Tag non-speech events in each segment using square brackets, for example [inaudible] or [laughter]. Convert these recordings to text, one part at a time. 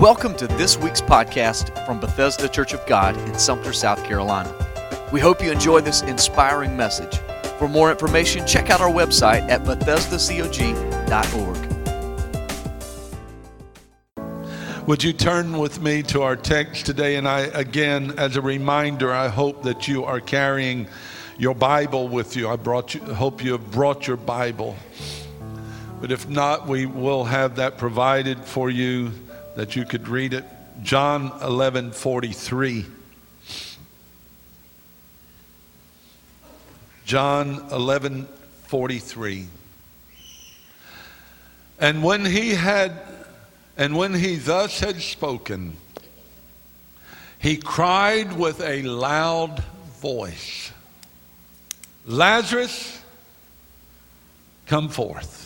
Welcome to this week's podcast from Bethesda Church of God in Sumter, South Carolina. We hope you enjoy this inspiring message. For more information, check out our website at bethesdacog.org. Would you turn with me to our text today? And I, again, as a reminder, I hope that you are carrying your Bible with you. I brought you, hope you have brought your Bible. But if not, we will have that provided for you that you could read it. John 11 43. John 11 43. And when he had, and when he thus had spoken, he cried with a loud voice, Lazarus, come forth.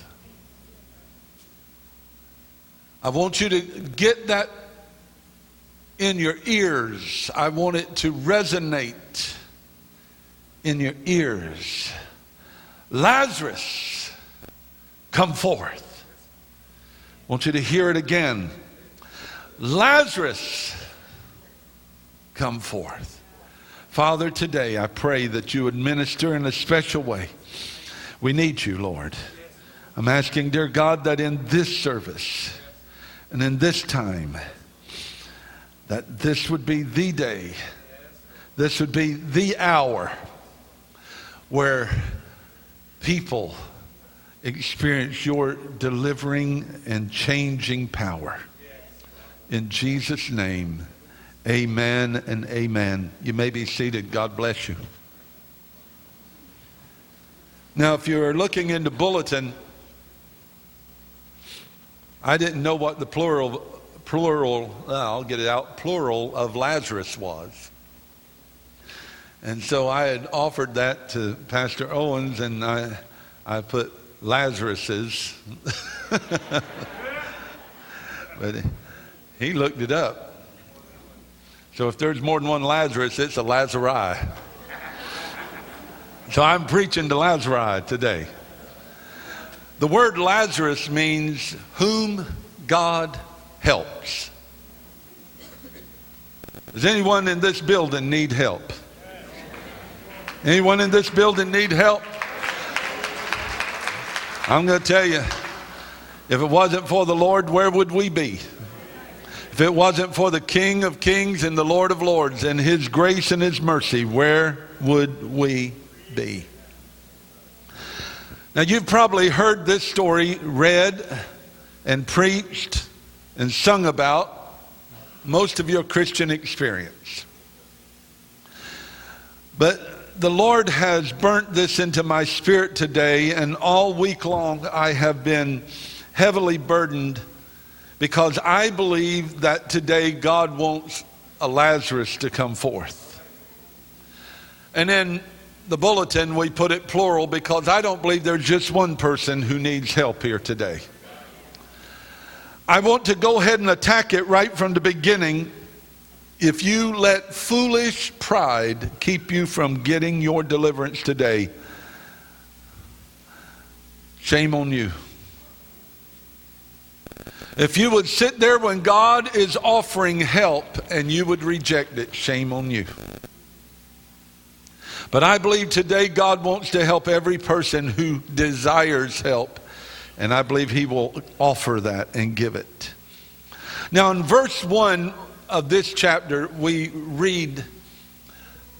I want you to get that in your ears. I want it to resonate in your ears. Lazarus, come forth. I want you to hear it again. Lazarus, come forth. Father, today I pray that you would minister in a special way. We need you, Lord. I'm asking, dear God, that in this service, and in this time, that this would be the day, this would be the hour where people experience your delivering and changing power. In Jesus' name, amen and amen. You may be seated. God bless you. Now, if you're looking in the bulletin, I didn't know what the plural, plural, I'll get it out, plural of Lazarus was. And so I had offered that to Pastor Owens, and I, I put Lazaruses. [laughs] but he looked it up. So if there's more than one Lazarus, it's a Lazari. so I'm preaching to Lazari today. The word Lazarus means whom God helps. Does anyone in this building need help? Anyone in this building need help? I'm going to tell you, if it wasn't for the Lord, where would we be? If it wasn't for the King of Kings and the Lord of Lords and His grace and His mercy, where would we be? Now, you've probably heard this story read and preached and sung about most of your Christian experience. But the Lord has burnt this into my spirit today, and all week long I have been heavily burdened because I believe that today God wants a Lazarus to come forth. And then the bulletin, we put it plural because I don't believe there's just one person who needs help here today. I want to go ahead and attack it right from the beginning. If you let foolish pride keep you from getting your deliverance today, shame on you. If you would sit there when God is offering help and you would reject it, shame on you. But I believe today God wants to help every person who desires help. And I believe He will offer that and give it. Now, in verse 1 of this chapter, we read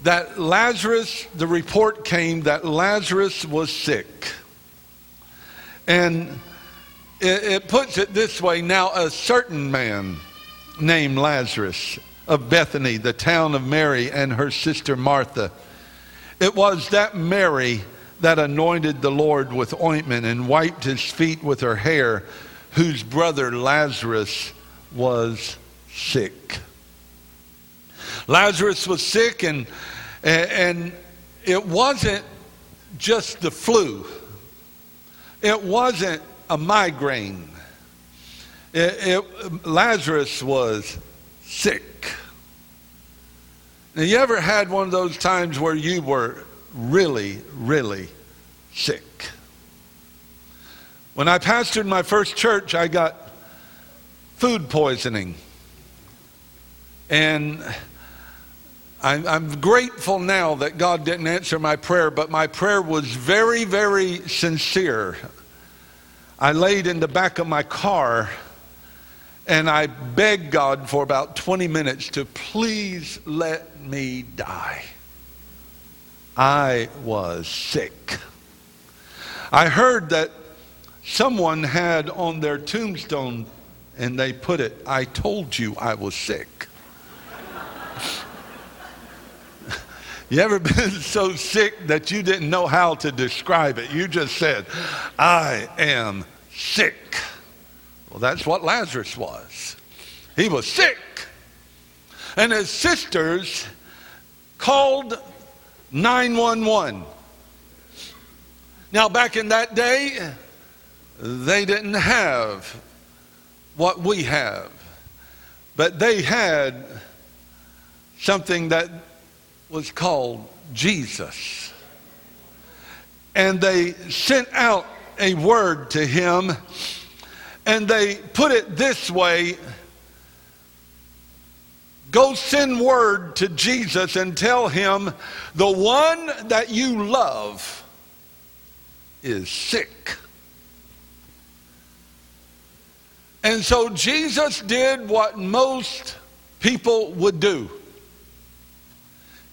that Lazarus, the report came that Lazarus was sick. And it, puts it this way now, a certain man named Lazarus of Bethany, the town of Mary, and her sister Martha it was that Mary that anointed the Lord with ointment and wiped his feet with her hair, whose brother Lazarus was sick. Lazarus was sick, and, and it wasn't just the flu, it wasn't a migraine. It, it, Lazarus was sick. Now, you ever had one of those times where you were really, really sick? When I pastored my first church, I got food poisoning. And I'm, I'm, grateful now that God didn't answer my prayer, but my prayer was very, very sincere. I laid in the back of my car and I begged God for about 20 minutes to please let me die. I was sick. I heard that someone had on their tombstone and they put it, I told you I was sick. you ever [laughs] been so sick that you didn't know how to describe it? You just said, I am sick. Well, that's what Lazarus was. He was sick. And his sisters called 911. Now, back in that day, they didn't have what we have, but they had something that was called Jesus. And they sent out a word to him, and they put it this way Go send word to Jesus and tell him the one that you love is sick. And so Jesus did what most people would do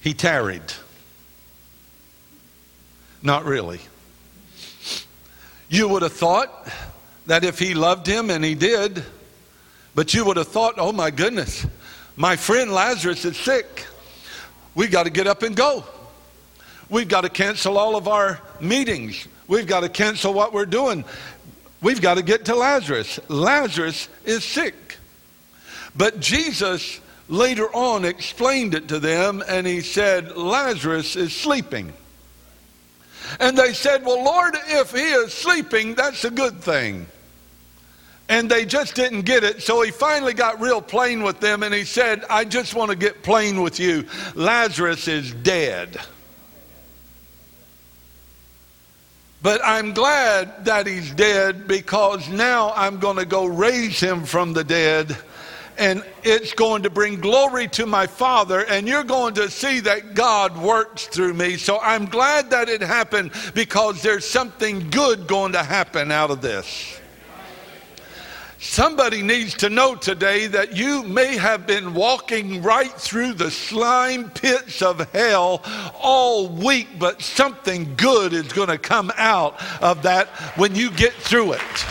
he tarried. Not really. You would have thought that if he loved him, and he did, but you would have thought, oh my goodness, my friend Lazarus is sick. We've got to get up and go. We've got to cancel all of our meetings. We've got to cancel what we're doing. We've got to get to Lazarus. Lazarus is sick. But Jesus later on explained it to them and he said, Lazarus is sleeping. And they said, Well, Lord, if he is sleeping, that's a good thing. And they just didn't get it. So he finally got real plain with them and he said, I just want to get plain with you. Lazarus is dead. But I'm glad that he's dead because now I'm going to go raise him from the dead and it's going to bring glory to my Father, and you're going to see that God works through me. So I'm glad that it happened because there's something good going to happen out of this. Somebody needs to know today that you may have been walking right through the slime pits of hell all week, but something good is going to come out of that when you get through it.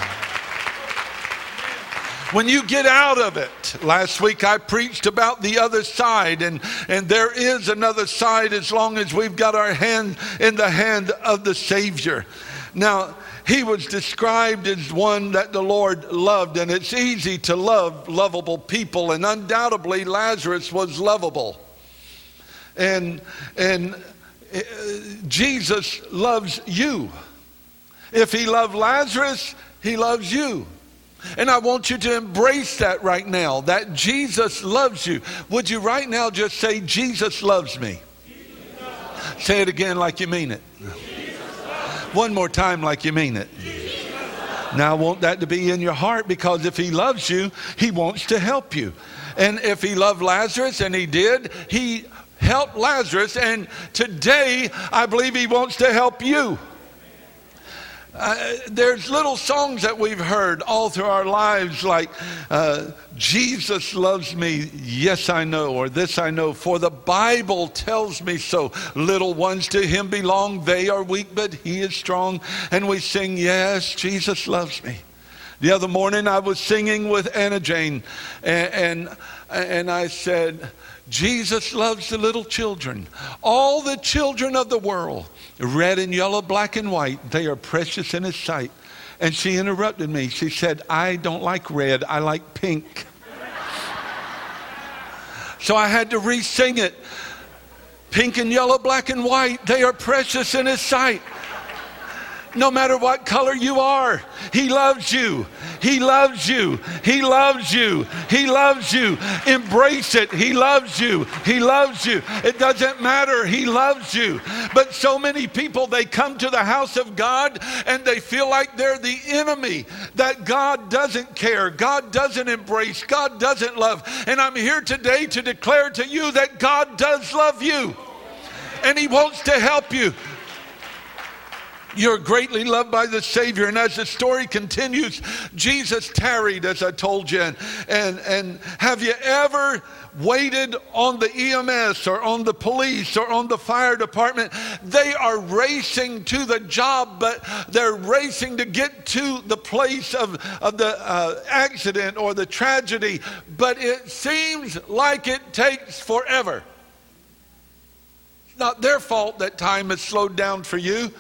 When you get out of it, last week I preached about the other side, and, and there is another side as long as we've got our hand in the hand of the Savior. Now, he was described as one that the Lord loved, and it's easy to love lovable people, and undoubtedly Lazarus was lovable. And, and uh, Jesus loves you. If he loved Lazarus, he loves you. And I want you to embrace that right now, that Jesus loves you. Would you right now just say, Jesus loves me? Jesus. Say it again like you mean it. One more time, like you mean it. Now, I want that to be in your heart because if He loves you, He wants to help you. And if He loved Lazarus, and He did, He helped Lazarus. And today, I believe He wants to help you. Uh, there's little songs that we've heard all through our lives, like uh, Jesus loves me, yes I know, or this I know, for the Bible tells me so. Little ones to him belong, they are weak, but he is strong. And we sing, Yes, Jesus loves me. The other morning I was singing with Anna Jane, and, and, and I said, Jesus loves the little children, all the children of the world, red and yellow, black and white. They are precious in His sight. And she interrupted me. She said, I don't like red, I like pink. [laughs] so I had to re sing it. Pink and yellow, black and white, they are precious in His sight. No matter what color you are. He loves you. He loves you. He loves you. He loves you. Embrace it. He loves you. He loves you. It doesn't matter. He loves you. But so many people, they come to the house of God and they feel like they're the enemy, that God doesn't care, God doesn't embrace, God doesn't love. And I'm here today to declare to you that God does love you and He wants to help you. You're greatly loved by the Savior. And as the story continues, Jesus tarried, as I told you. And, and, and have you ever waited on the EMS or on the police or on the fire department? They are racing to the job, but they're racing to get to the place of, of the uh, accident or the tragedy. But it seems like it takes forever. It's not their fault that time has slowed down for you.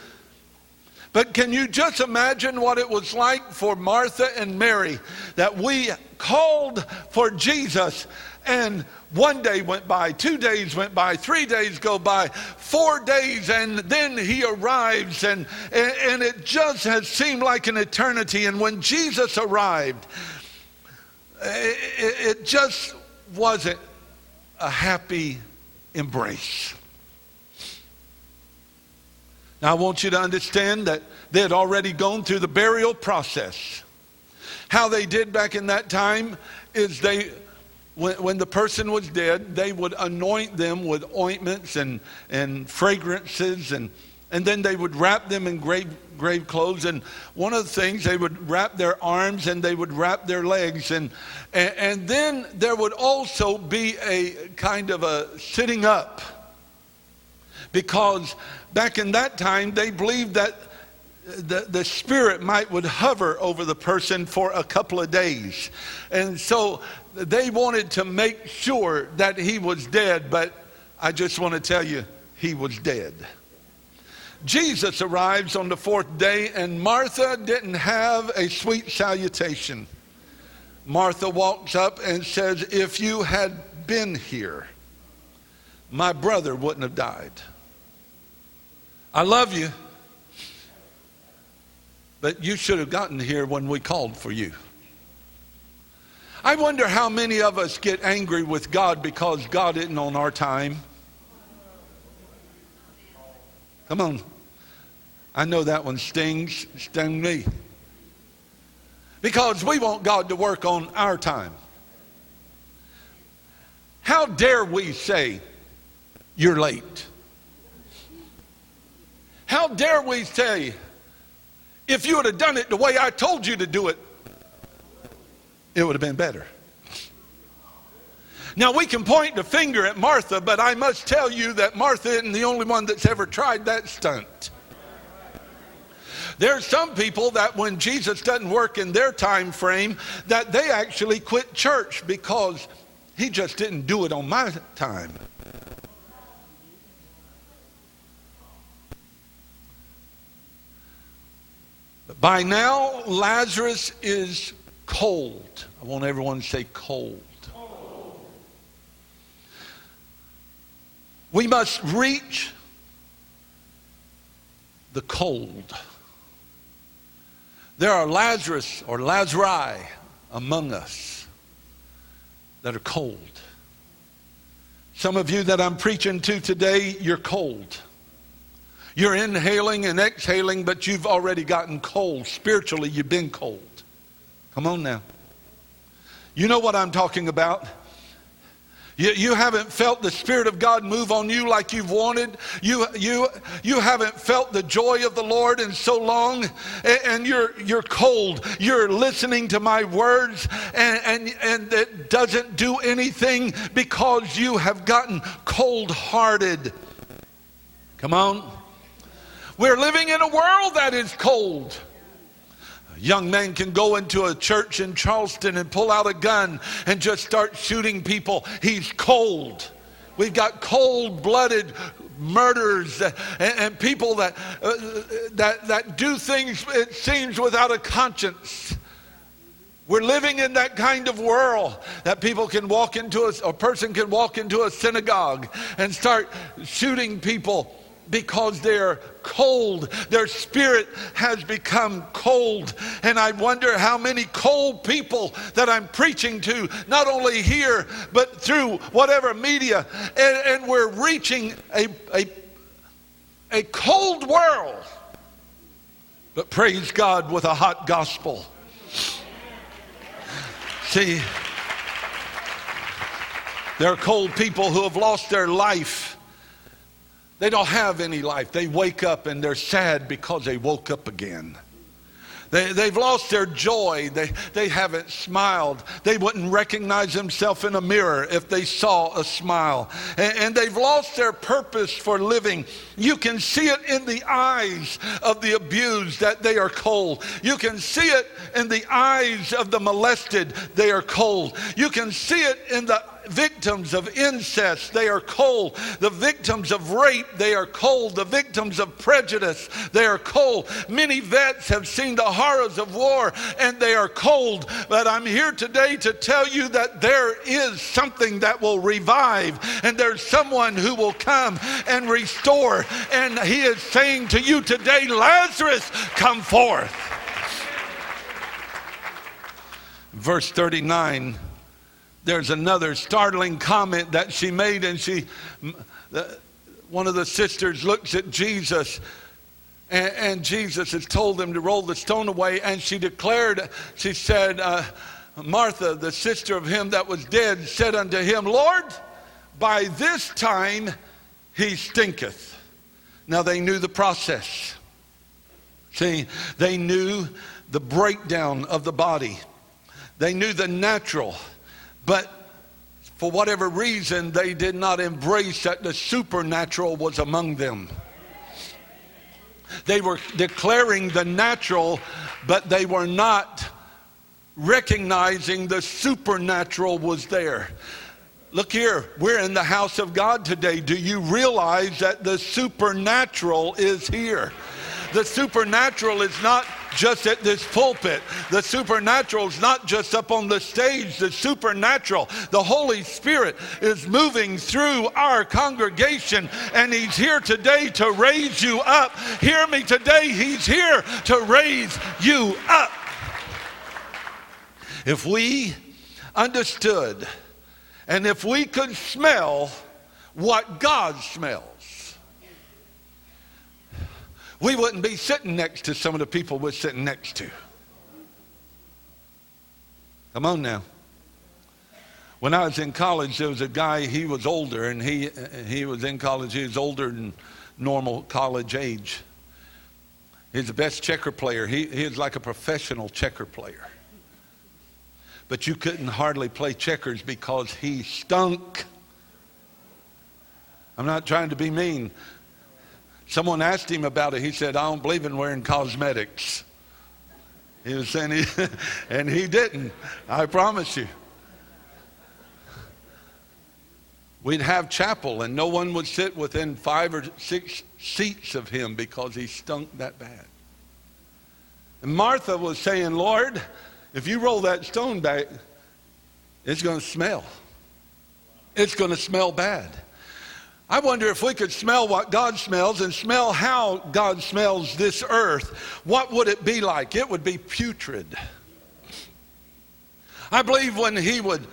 But can you just imagine what it was like for Martha and Mary that we called for Jesus and one day went by, two days went by, three days go by, four days, and then he arrives, and, and, and it just has seemed like an eternity. And when Jesus arrived, it, it just wasn't a happy embrace. Now, I want you to understand that they had already gone through the burial process. How they did back in that time is they, when, when the person was dead, they would anoint them with ointments and, and fragrances, and, and then they would wrap them in grave, grave clothes. And one of the things, they would wrap their arms and they would wrap their legs. And, and, and then there would also be a kind of a sitting up because back in that time they believed that the, the spirit might would hover over the person for a couple of days. And so they wanted to make sure that he was dead but i just want to tell you he was dead. Jesus arrives on the fourth day and martha didn't have a sweet salutation. Martha walks up and says if you had been here my brother wouldn't have died I love you, but you should have gotten here when we called for you. I wonder how many of us get angry with God because God isn't on our time. Come on. I know that one stings, stung me. Because we want God to work on our time. How dare we say, you're late? How dare we say, if you would have done it the way I told you to do it, it would have been better. Now, we can point the finger at Martha, but I must tell you that Martha isn't the only one that's ever tried that stunt. There are some people that when Jesus doesn't work in their time frame, that they actually quit church because he just didn't do it on my time. By now, Lazarus is cold. I want everyone to say cold. We must reach the cold. There are Lazarus or Lazari among us that are cold. Some of you that I'm preaching to today, you're cold. You're inhaling and exhaling, but you've already gotten cold. Spiritually, you've been cold. Come on now. You know what I'm talking about. You, you haven't felt the Spirit of God move on you like you've wanted. You, you, you haven't felt the joy of the Lord in so long, and, and you're, you're cold. You're listening to my words, and, and, and it doesn't do anything because you have gotten cold hearted. Come on. We're living in a world that is cold. A young man can go into a church in Charleston and pull out a gun and just start shooting people. He's cold. We've got cold blooded murders and, and people that, uh, that, that do things, it seems, without a conscience. We're living in that kind of world that people can walk into a, a person can walk into a synagogue and start shooting people because they're cold. Their spirit has become cold. And I wonder how many cold people that I'm preaching to, not only here, but through whatever media. And, and we're reaching a, a, a cold world. But praise God with a hot gospel. See, there are cold people who have lost their life. They don't have any life. They wake up and they're sad because they woke up again. They, they've lost their joy. They, they haven't smiled. They wouldn't recognize themselves in a mirror if they saw a smile. And, and they've lost their purpose for living. You can see it in the eyes of the abused that they are cold. You can see it in the eyes of the molested, they are cold. You can see it in the victims of incest, they are cold. The victims of rape, they are cold. The victims of prejudice, they are cold. Many vets have seen the horrors of war and they are cold. But I'm here today to tell you that there is something that will revive and there's someone who will come and restore. And he is saying to you today, Lazarus, come forth. Verse 39 there's another startling comment that she made, and she, one of the sisters looks at Jesus, and, and Jesus has told them to roll the stone away, and she declared, she said, uh, Martha, the sister of him that was dead, said unto him, Lord, by this time he stinketh. Now they knew the process. See, they knew the breakdown of the body. They knew the natural. But for whatever reason, they did not embrace that the supernatural was among them. They were declaring the natural, but they were not recognizing the supernatural was there. Look here, we're in the house of God today. Do you realize that the supernatural is here? The supernatural is not just at this pulpit. The supernatural is not just up on the stage. The supernatural, the Holy Spirit is moving through our congregation and He's here today to raise you up. Hear me today, He's here to raise you up. If we understood and if we could smell what God smells, we wouldn't be sitting next to some of the people we're sitting next to. Come on now. When I was in college, there was a guy, he was older, and he, he was in college, he was older than normal college age. He's the best checker player. He, he was like a professional checker player. But you couldn't hardly play checkers because he stunk. I'm not trying to be mean, Someone asked him about it. He said, I don't believe in wearing cosmetics. He was saying, he, [laughs] and he didn't. I promise you. We'd have chapel, and no one would sit within five or six seats of him because he stunk that bad. And Martha was saying, Lord, if you roll that stone back, it's going to smell. It's going to smell bad. I wonder if we could smell what God smells and smell how God smells this earth, what would it be like? It would be putrid. I believe when He would,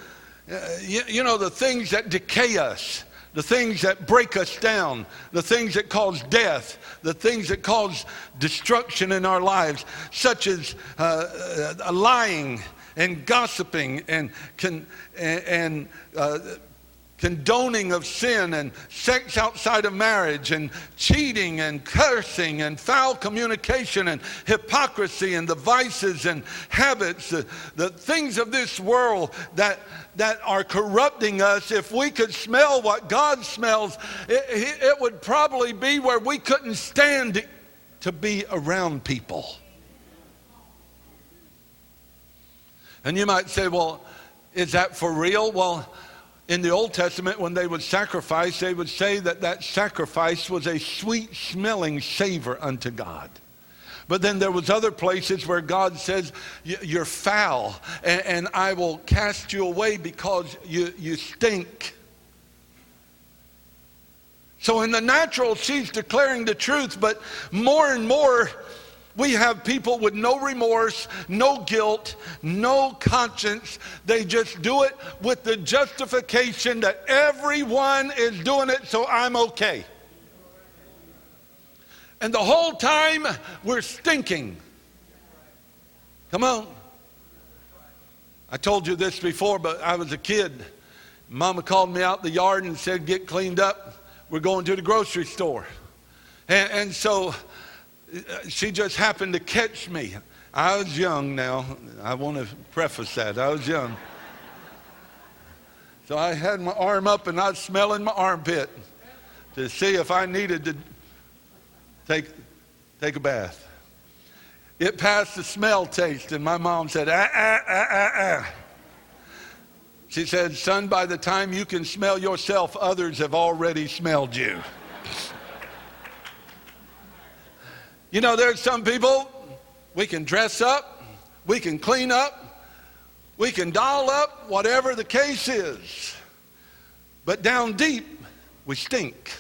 uh, you, you know, the things that decay us, the things that break us down, the things that cause death, the things that cause destruction in our lives, such as uh, uh, lying and gossiping and, can, and, uh, condoning of sin and sex outside of marriage and cheating and cursing and foul communication and hypocrisy and the vices and habits, the, the things of this world that, that are corrupting us, if we could smell what God smells, it, it would probably be where we couldn't stand to be around people. And you might say, well, is that for real? Well, in the Old Testament, when they would sacrifice, they would say that that sacrifice was a sweet smelling savor unto God. But then there was other places where God says, you're foul and, and I will cast you away because you, you stink. So, in the natural, she's declaring the truth, but more and more, we have people with no remorse, no guilt, no conscience. They just do it with the justification that everyone is doing it, so I'm okay. And the whole time we're stinking. Come on. I told you this before, but I was a kid. Mama called me out the yard and said, Get cleaned up. We're going to the grocery store. And, and so she just happened to catch me. I was young now. I want to preface that. I was young. So I had my arm up and I was smelling my armpit to see if I needed to take, take a bath. It passed the smell taste, and my mom said, ah, ah, ah, ah, ah. She said, Son, by the time you can smell yourself, others have already smelled you. You know, there's some people, we can dress up, we can clean up, we can doll up, whatever the case is. But down deep, we stink.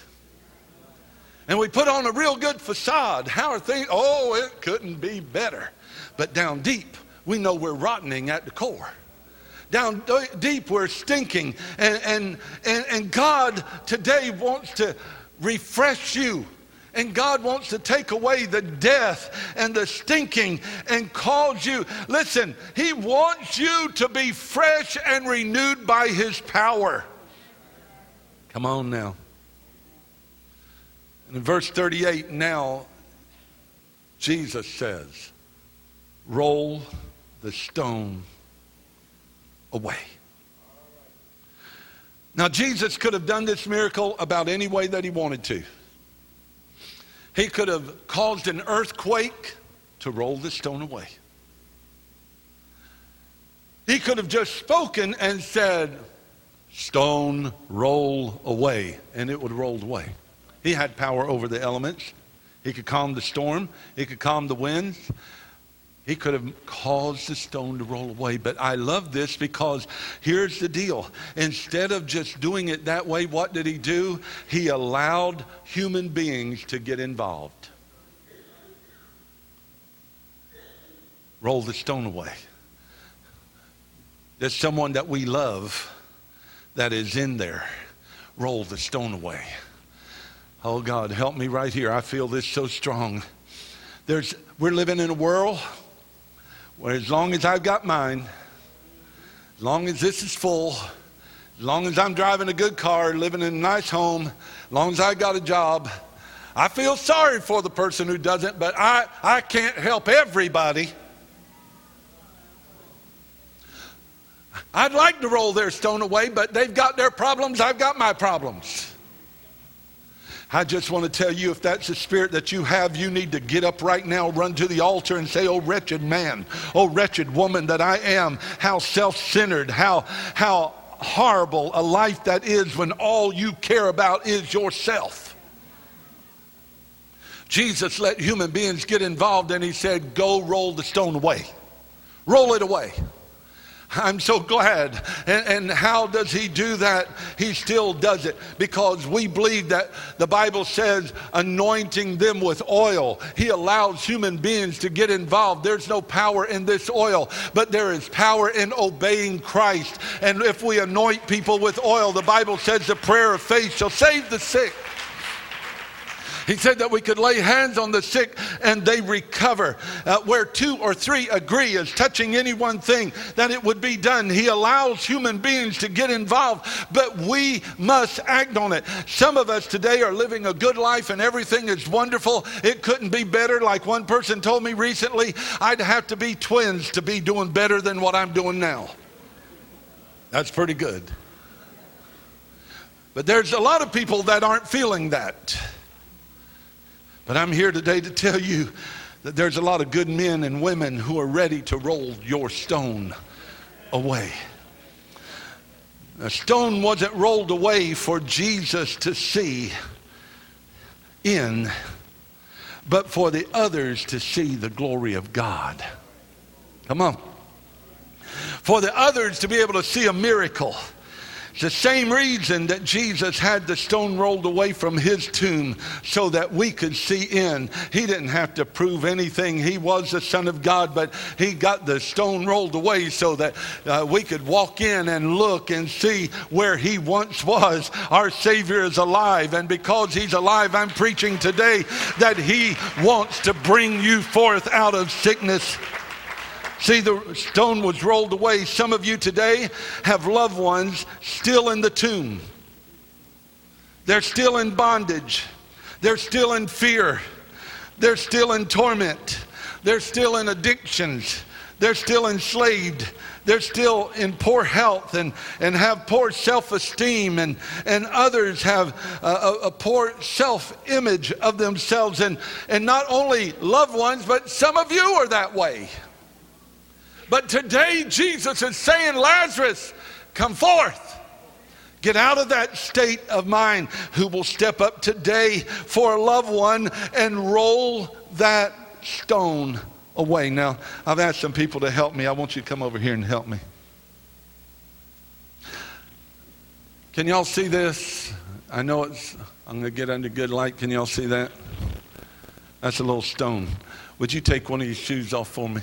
And we put on a real good facade. How are things? Oh, it couldn't be better. But down deep, we know we're rottening at the core. Down deep, we're stinking. And, and, and, and God today wants to refresh you and God wants to take away the death and the stinking and cause you. Listen, He wants you to be fresh and renewed by His power. Come on now. And in verse 38, now, Jesus says, Roll the stone away. Now, Jesus could have done this miracle about any way that he wanted to. He could have caused an earthquake to roll the stone away. He could have just spoken and said, Stone, roll away, and it would have rolled away. He had power over the elements. He could calm the storm, he could calm the winds. He could have caused the stone to roll away. But I love this because here's the deal. Instead of just doing it that way, what did he do? He allowed human beings to get involved. Roll the stone away. There's someone that we love that is in there. Roll the stone away. Oh God, help me right here. I feel this so strong. There's, we're living in a world where as long as I've got mine, as long as this is full, as long as I'm driving a good car, living in a nice home, as long as I got a job, I feel sorry for the person who doesn't, but I, I can't help everybody. I'd like to roll their stone away, but they've got their problems, I've got my problems. I just want to tell you if that's the spirit that you have, you need to get up right now, run to the altar, and say, Oh, wretched man, oh, wretched woman that I am, how self centered, how, how horrible a life that is when all you care about is yourself. Jesus let human beings get involved and he said, Go roll the stone away. Roll it away. I'm so glad. And, and, how does he do that? He still does it because we believe that the Bible says anointing them with oil. He allows human beings to get involved. There's no power in this oil, but there is power in obeying Christ. And if we anoint people with oil, the Bible says the prayer of faith shall save the sick. He said that we could lay hands on the sick and they recover. Uh, where two or three agree as touching any one thing, that it would be done. He allows human beings to get involved, but we must act on it. Some of us today are living a good life and everything is wonderful. It couldn't be better. Like one person told me recently, I'd have to be twins to be doing better than what I'm doing now. That's pretty good. But there's a lot of people that aren't feeling that. But I'm here today to tell you that there's a lot of good men and women who are ready to roll your stone away. The stone wasn't rolled away for Jesus to see in, but for the others to see the glory of God. Come on. For the others to be able to see a miracle It's the same reason that Jesus had the stone rolled away from his tomb so that we could see in. He didn't have to prove anything. He was the Son of God, but he got the stone rolled away so that uh, we could walk in and look and see where he once was. Our Savior is alive, and because he's alive, I'm preaching today that he wants to bring you forth out of sickness See, the stone was rolled away. Some of you today have loved ones still in the tomb. They're still in bondage. They're still in fear. They're still in torment. They're still in addictions. They're still enslaved. They're still in poor health and, and have poor self esteem, and, and others have a, a, poor self image of themselves. And, and not only loved ones, but some of you are that way. But today, Jesus is saying, Lazarus, come forth. Get out of that state of mind. Who will step up today for a loved one and roll that stone away? Now, I've asked some people to help me. I want you to come over here and help me. Can y'all see this? I know it's, I'm going to get under good light. Can y'all see that? That's a little stone. Would you take one of your shoes off for me?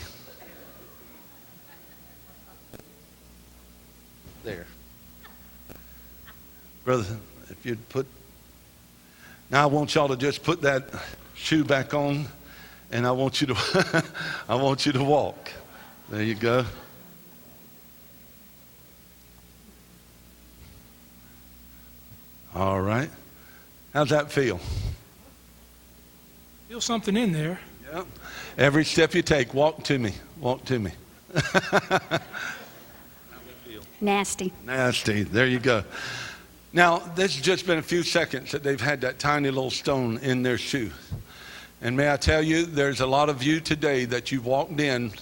There. Brother, if you'd put. Now I want y'all to just put that shoe back on, and I want you to, [laughs] I want you to walk. There you go. All right. How's that feel? Feel something in there. Yep. Every step you take, walk to me. Walk to me. [laughs] Nasty. Nasty. There you go. Now, this has just been a few seconds that they've had that tiny little stone in their shoe. And may I tell you, there's a lot of you today that you've walked in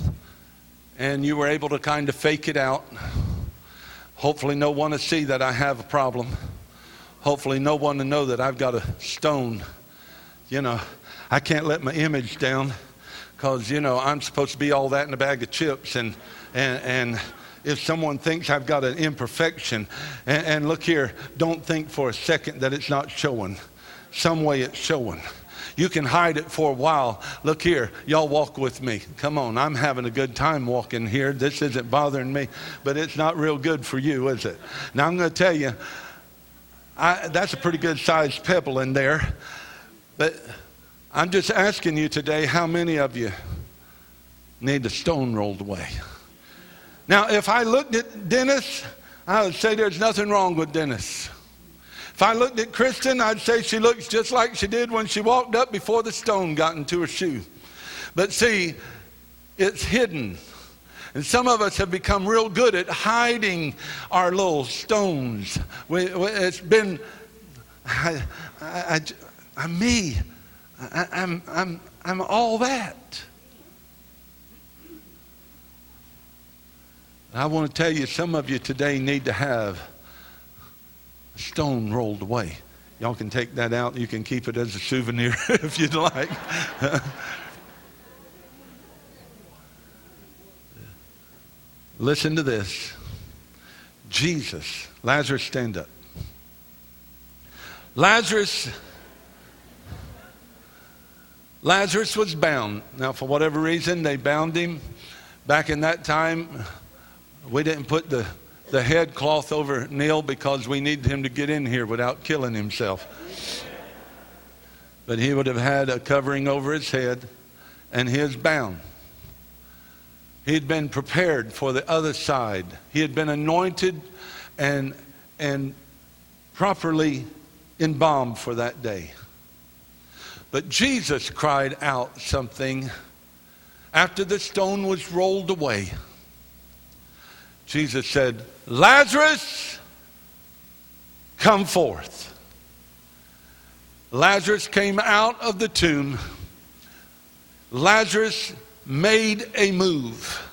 and you were able to kind of fake it out. Hopefully, no one to see that I have a problem. Hopefully, no one to know that I've got a stone. You know, I can't let my image down because, you know, I'm supposed to be all that in a bag of chips and, and, and if someone thinks I've got an imperfection. And, and look here, don't think for a second that it's not showing. Some way it's showing. You can hide it for a while. Look here, y'all walk with me. Come on, I'm having a good time walking here. This isn't bothering me, but it's not real good for you, is it? Now, I'm going to tell you, I, that's a pretty good sized pebble in there. But I'm just asking you today how many of you need the stone rolled away? Now, if I looked at Dennis, I would say there's nothing wrong with Dennis. If I looked at Kristen, I'd say she looks just like she did when she walked up before the stone got into her shoe. But see, it's hidden. And some of us have become real good at hiding our little stones. We, we, it's been, I, I, I, am me. I, I'm, I'm, I'm all that. I want to tell you, some of you today need to have a stone rolled away. Y'all can take that out. You can keep it as a souvenir [laughs] if you'd like. [laughs] Listen to this. Jesus, Lazarus, stand up. Lazarus, Lazarus was bound. Now, for whatever reason, they bound him. Back in that time, we didn't put the, the head cloth over Neil because we needed him to get in here without killing himself. But he would have had a covering over his head and he is bound. He had been prepared for the other side. He had been anointed and, and properly embalmed for that day. But Jesus cried out something after the stone was rolled away. Jesus said, Lazarus, come forth. Lazarus came out of the tomb. Lazarus made a move.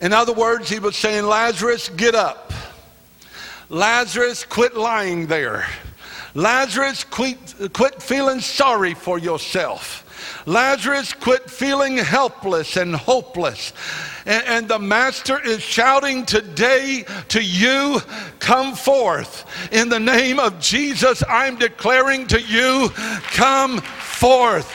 In other words, he was saying, Lazarus, get up. Lazarus, quit lying there. Lazarus, quit, quit feeling sorry for yourself. Lazarus quit feeling helpless and hopeless. And, and, the Master is shouting today to you, come forth. In the name of Jesus, I'm declaring to you, come forth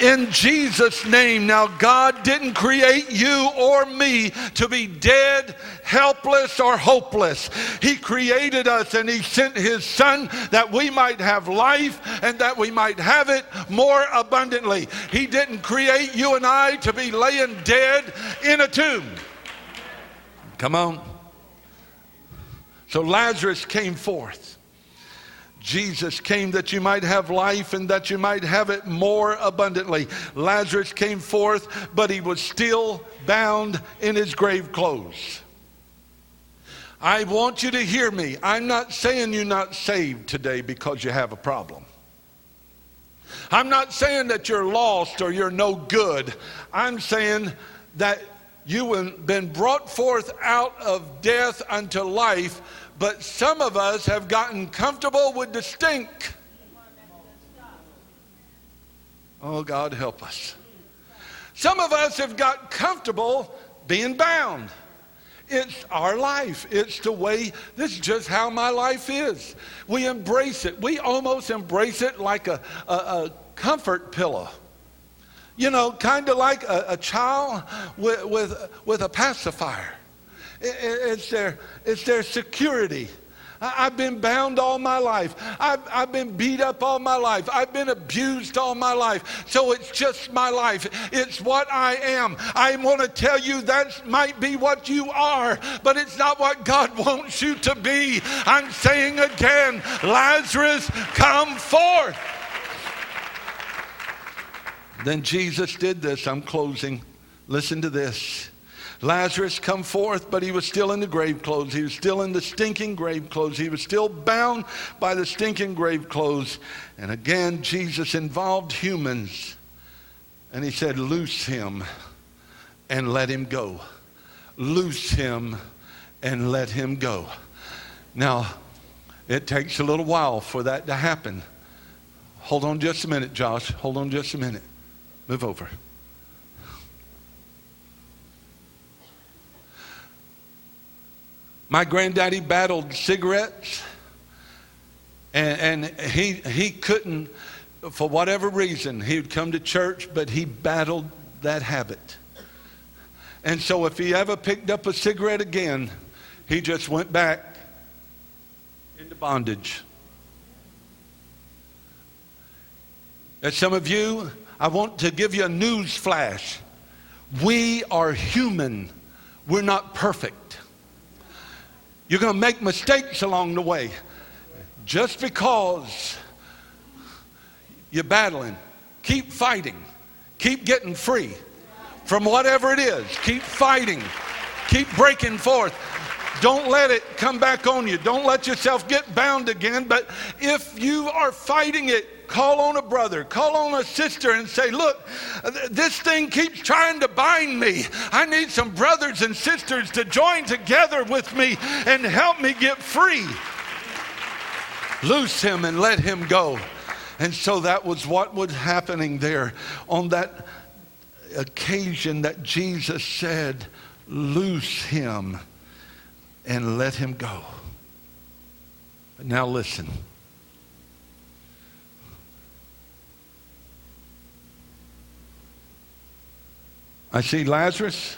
in Jesus' name. Now, God didn't create you or me to be dead, helpless, or hopeless. He created us and He sent His Son that we might have life and that we might have it more abundantly. He didn't create you and I to be laying dead in a tomb. Come on. So Lazarus came forth. Jesus came that you might have life and that you might have it more abundantly. Lazarus came forth, but he was still bound in his grave clothes. I want you to hear me. I'm not saying you're not saved today because you have a problem. I'm not saying that you're lost or you're no good. I'm saying that you've been brought forth out of death unto life but some of us have gotten comfortable with the stink. Oh, God, help us. Some of us have got comfortable being bound. It's our life. It's the way, this is just how my life is. We embrace it. We almost embrace it like a, a, a comfort pillow. You know, kind of like a, a child with, with, with a pacifier. It's their, it's their security. I've been bound all my life. I've, I've been beat up all my life. I've been abused all my life. So it's just my life. It's what I am. I want to tell you that might be what you are, but it's not what God wants you to be. I'm saying again, Lazarus, come forth. Then Jesus did this. I'm closing. Listen to this. Lazarus come forth, but he was still in the grave clothes. He was still in the stinking grave clothes. He was still bound by the stinking grave clothes. And again, Jesus involved humans. And he said, Loose him and let him go. Loose him and let him go. Now, it takes a little while for that to happen. Hold on just a minute, Josh. Hold on just a minute. Move over. My granddaddy battled cigarettes, and, and he, he couldn't, for whatever reason, he would come to church, but he battled that habit. And so if he ever picked up a cigarette again, he just went back into bondage. And some of you, I want to give you a news flash. We are human. We're not perfect. You're going to make mistakes along the way. Just because you're battling, keep fighting, keep getting free from whatever it is. Keep fighting, keep breaking forth. Don't let it come back on you. Don't let yourself get bound again. But if you are fighting it, call on a brother, call on a sister, and say, Look, this thing keeps trying to bind me. I need some brothers and sisters to join together with me and help me get free. Loose him and let him go. And so that was what was happening there on that occasion that Jesus said, Loose him and let him go. Now listen. I see Lazarus.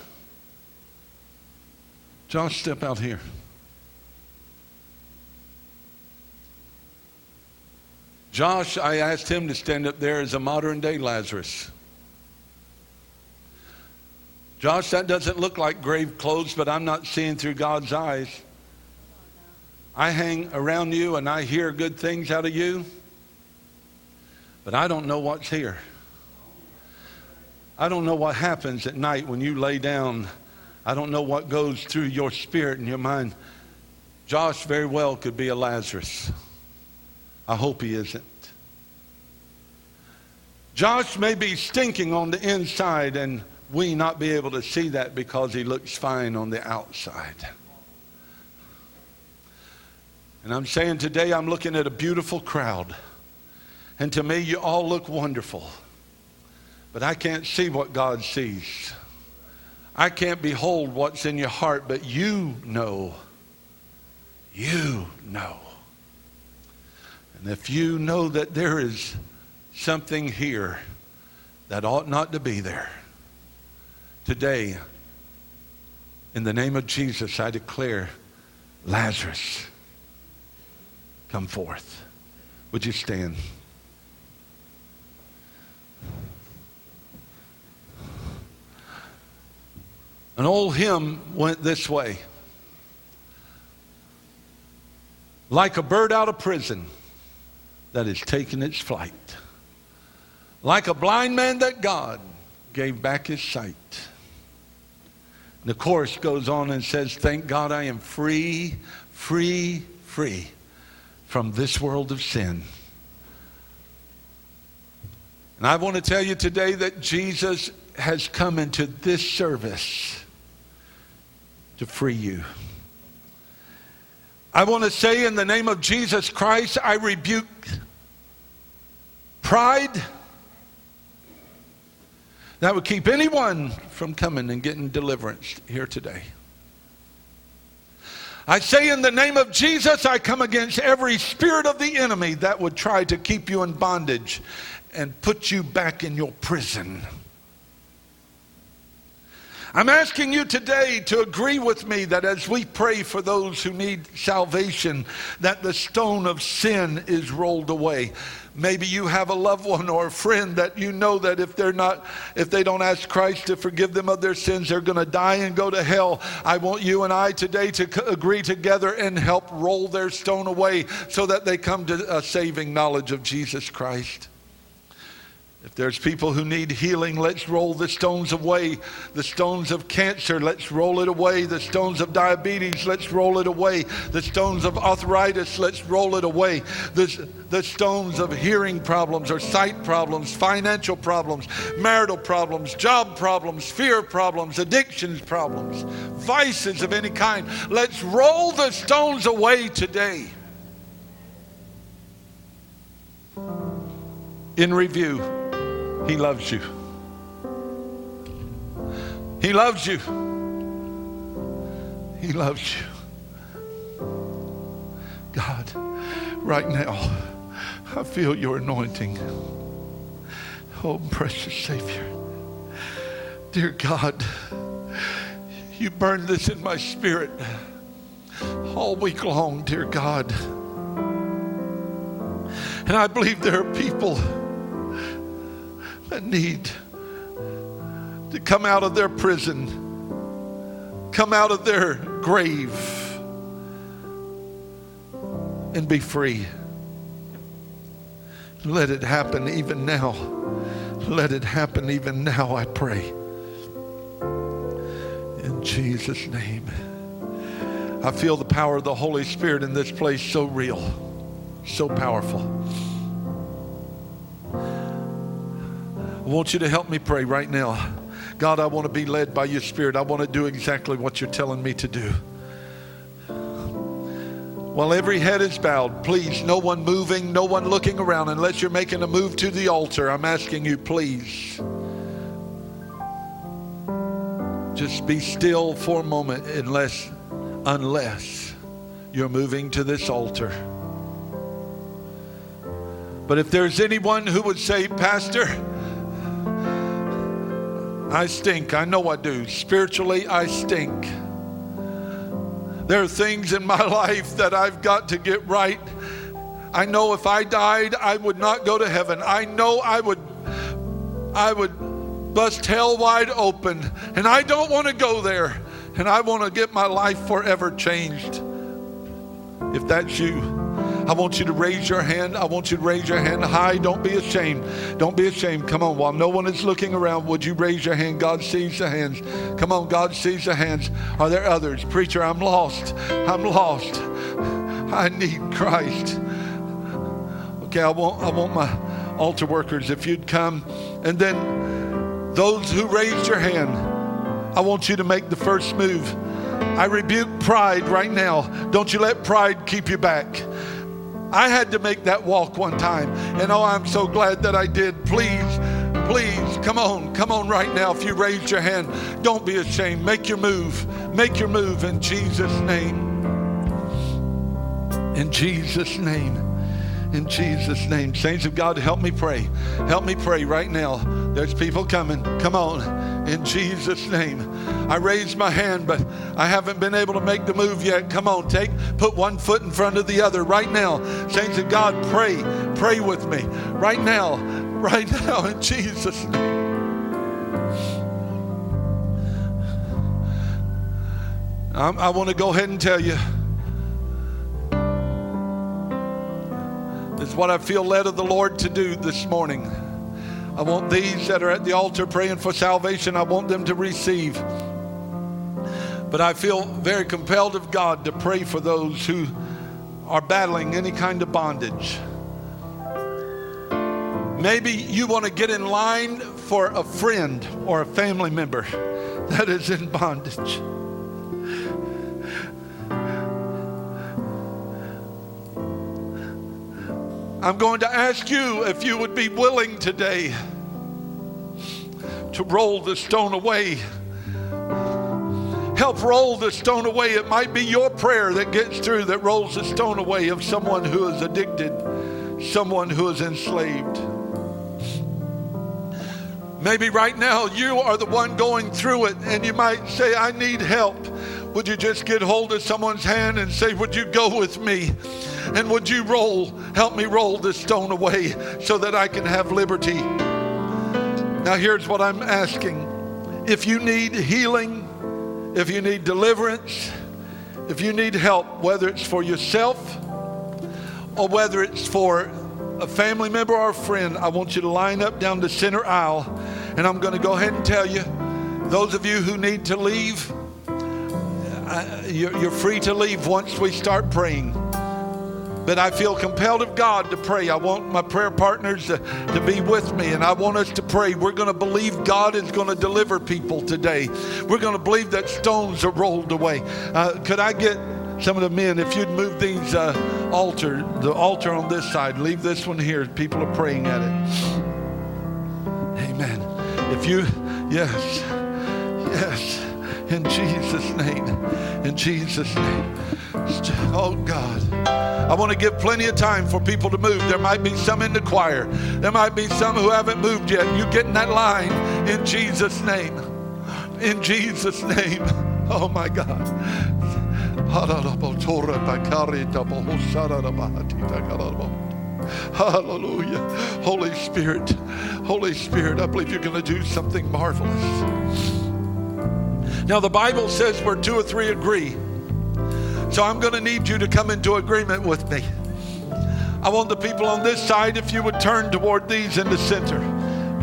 Josh, step out here. Josh, I asked him to stand up there as a modern day Lazarus. Josh, that doesn't look like grave clothes, but I'm not seeing through God's eyes. I hang around you and I hear good things out of you, but I don't know what's here. I don't know what happens at night when you lay down. I don't know what goes through your spirit and your mind. Josh very well could be a Lazarus. I hope he isn't. Josh may be stinking on the inside, and we not be able to see that because he looks fine on the outside. And I'm saying today I'm looking at a beautiful crowd. And to me, you all look wonderful. But I can't see what God sees. I can't behold what's in your heart, but you know. You know. And if you know that there is something here that ought not to be there, today, in the name of Jesus, I declare Lazarus, come forth. Would you stand? An old hymn went this way Like a bird out of prison that has taken its flight, like a blind man that God gave back his sight. The chorus goes on and says, Thank God I am free, free, free from this world of sin. And I want to tell you today that Jesus has come into this service to free you. I want to say in the name of Jesus Christ, I rebuke pride that would keep anyone from coming and getting deliverance here today. I say in the name of Jesus, I come against every spirit of the enemy that would try to keep you in bondage and put you back in your prison. I'm asking you today to agree with me that as we pray for those who need salvation, that the stone of sin is rolled away. Maybe you have a loved one or a friend that you know that if they're not, if they don't ask Christ to forgive them of their sins, they're going to die and go to hell. I want you and I today to agree together and help roll their stone away so that they come to a saving knowledge of Jesus Christ. If there's people who need healing, let's roll the stones away. The stones of cancer, let's roll it away. The stones of diabetes, let's roll it away. The stones of arthritis, let's roll it away. The, the stones of hearing problems or sight problems, financial problems, marital problems, job problems, fear problems, addictions problems, vices of any kind. Let's roll the stones away today. In review. He loves you. He loves you. He loves you. God, right now, I feel your anointing. Oh, precious Savior. Dear God, you burned this in my spirit all week long, dear God. And I believe there are people that need to come out of their prison, come out of their grave, and be free. Let it happen even now. Let it happen even now, I pray. In Jesus' name. I feel the power of the Holy Spirit in this place so real, so powerful. Want you to help me pray right now. God, I want to be led by your Spirit. I want to do exactly what you're telling me to do. While every head is bowed, please, no one moving, no one looking around, unless you're making a move to the altar. I'm asking you, please. Just be still for a moment, unless, unless you're moving to this altar. But if there's anyone who would say, Pastor, I stink. I know I do. Spiritually, I stink. There are things in my [laughs] life that I've got to get right. I know if I died, I would not go to heaven. I know I would I would bust hell wide open. And I don't want to go there. And I want to get my life forever changed. If that's you, I want you to raise your hand. I want you to raise your hand high. Don't be ashamed. Don't be ashamed. Come on. While no one is looking around, would you raise your hand? God sees the hands. Come on. God sees the hands. Are there others? Preacher, I'm lost. I'm lost. I need Christ. Okay, I want, I want my altar workers, if you'd come. And then those who raised your hand, I want you to make the first move. I rebuke pride right now. Don't you let pride keep you back. I had to make that walk one time. And oh, I'm so glad that I did. Please Please, come on, come on right now. If you raise your hand, don't be ashamed. Make your move. Make your move in Jesus' name. In Jesus' name. In Jesus' name. Saints of God, help me pray. Help me pray right now. There's people coming. Come on. In Jesus' name. I raised my hand, but I haven't been able to make the move yet. Come on, take, put one foot in front of the other right now. Saints of God, pray. Pray with me. Right now. [laughs] Right now, in Jesus' name. I'm, I want to go ahead and tell you. It's what I feel led of the Lord to do this morning. I want these that are at the altar praying for salvation, I want them to receive. But I feel very compelled of God to pray for those who are battling any kind of bondage. Maybe you want to get in line for a friend or a family member [laughs] that is in bondage. I'm going to ask you if you would be willing today to roll the stone away. Help roll the stone away. It might be your prayer that gets through that rolls the stone away of someone who is addicted, someone who is enslaved. Maybe right now you are the one going through it and you might say, I need help. Would you just get hold of someone's hand and say, Would you go with me? And would you roll, help me roll this stone away so that I can have liberty? Now, here's what I'm asking. If you need healing, if you need deliverance, if you need help, whether it's for yourself or whether it's for a family member or a friend, I want you to line up down the center aisle. And I'm going to go ahead and tell you those of you who need to leave, you're, you're free to leave once we start praying. But I feel compelled of God to pray. I want my prayer partners to, to be with me, and I want us to pray. We're going to believe God is going to deliver people today. We're going to believe that stones are rolled away. Uh, could I get some of the men, if you'd move these uh, altar, the altar on this side, leave this one here. People are praying at it. Amen. If you, yes, yes, in Jesus' name, in Jesus' name. Oh God. I want to give plenty of time for people to move. There might be some in the choir. There might be some who haven't moved yet. You get in that line in Jesus' name. In Jesus' name. Oh my God. Hallelujah. Holy Spirit, Holy Spirit, I believe you're going to do something marvelous. Now, the Bible says where two or three agree. So I'm going to need you to come into agreement with me. I want the people on this side, if you would turn toward these in the center.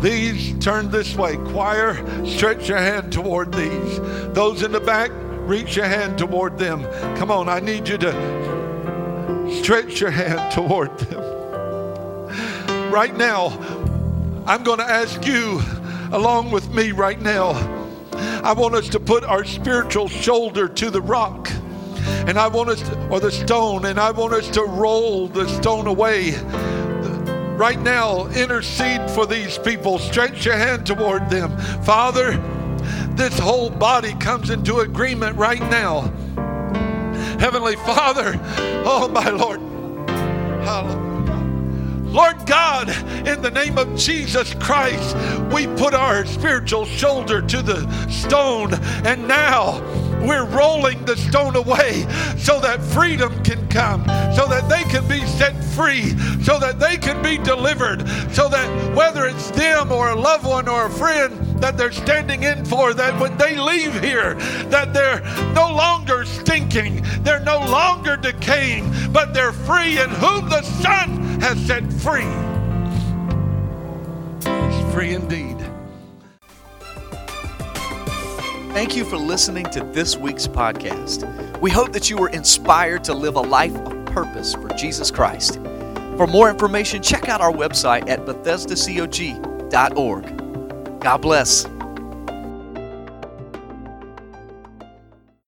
These turn this way. Choir, stretch your hand toward these. Those in the back, reach your hand toward them. Come on, I need you to stretch your hand [laughs] toward them. Right now, I'm going to ask you, along with me right now, I want us to put our spiritual shoulder to the rock. And I want us, to, or the stone, and I want us to roll the stone away. Right now, intercede for these people. Stretch your hand toward them. Father, this whole body comes into agreement right now. Heavenly Father, oh my Lord, hallelujah. Lord God, in the name of Jesus Christ, we put our spiritual shoulder to the stone, and now we're rolling the stone away so that freedom can come, so that they can be set free, so that they can be delivered, so that whether it's them or a loved one or a friend that they're standing in for, that when they leave here, that they're no longer stinking, they're no longer decaying, but they're free, in whom the Son has set free is free indeed. Thank you for listening to this week's podcast. We hope that you were inspired to live a life of purpose for Jesus Christ. For more information, check out our website at BethesdaCog.org. God bless.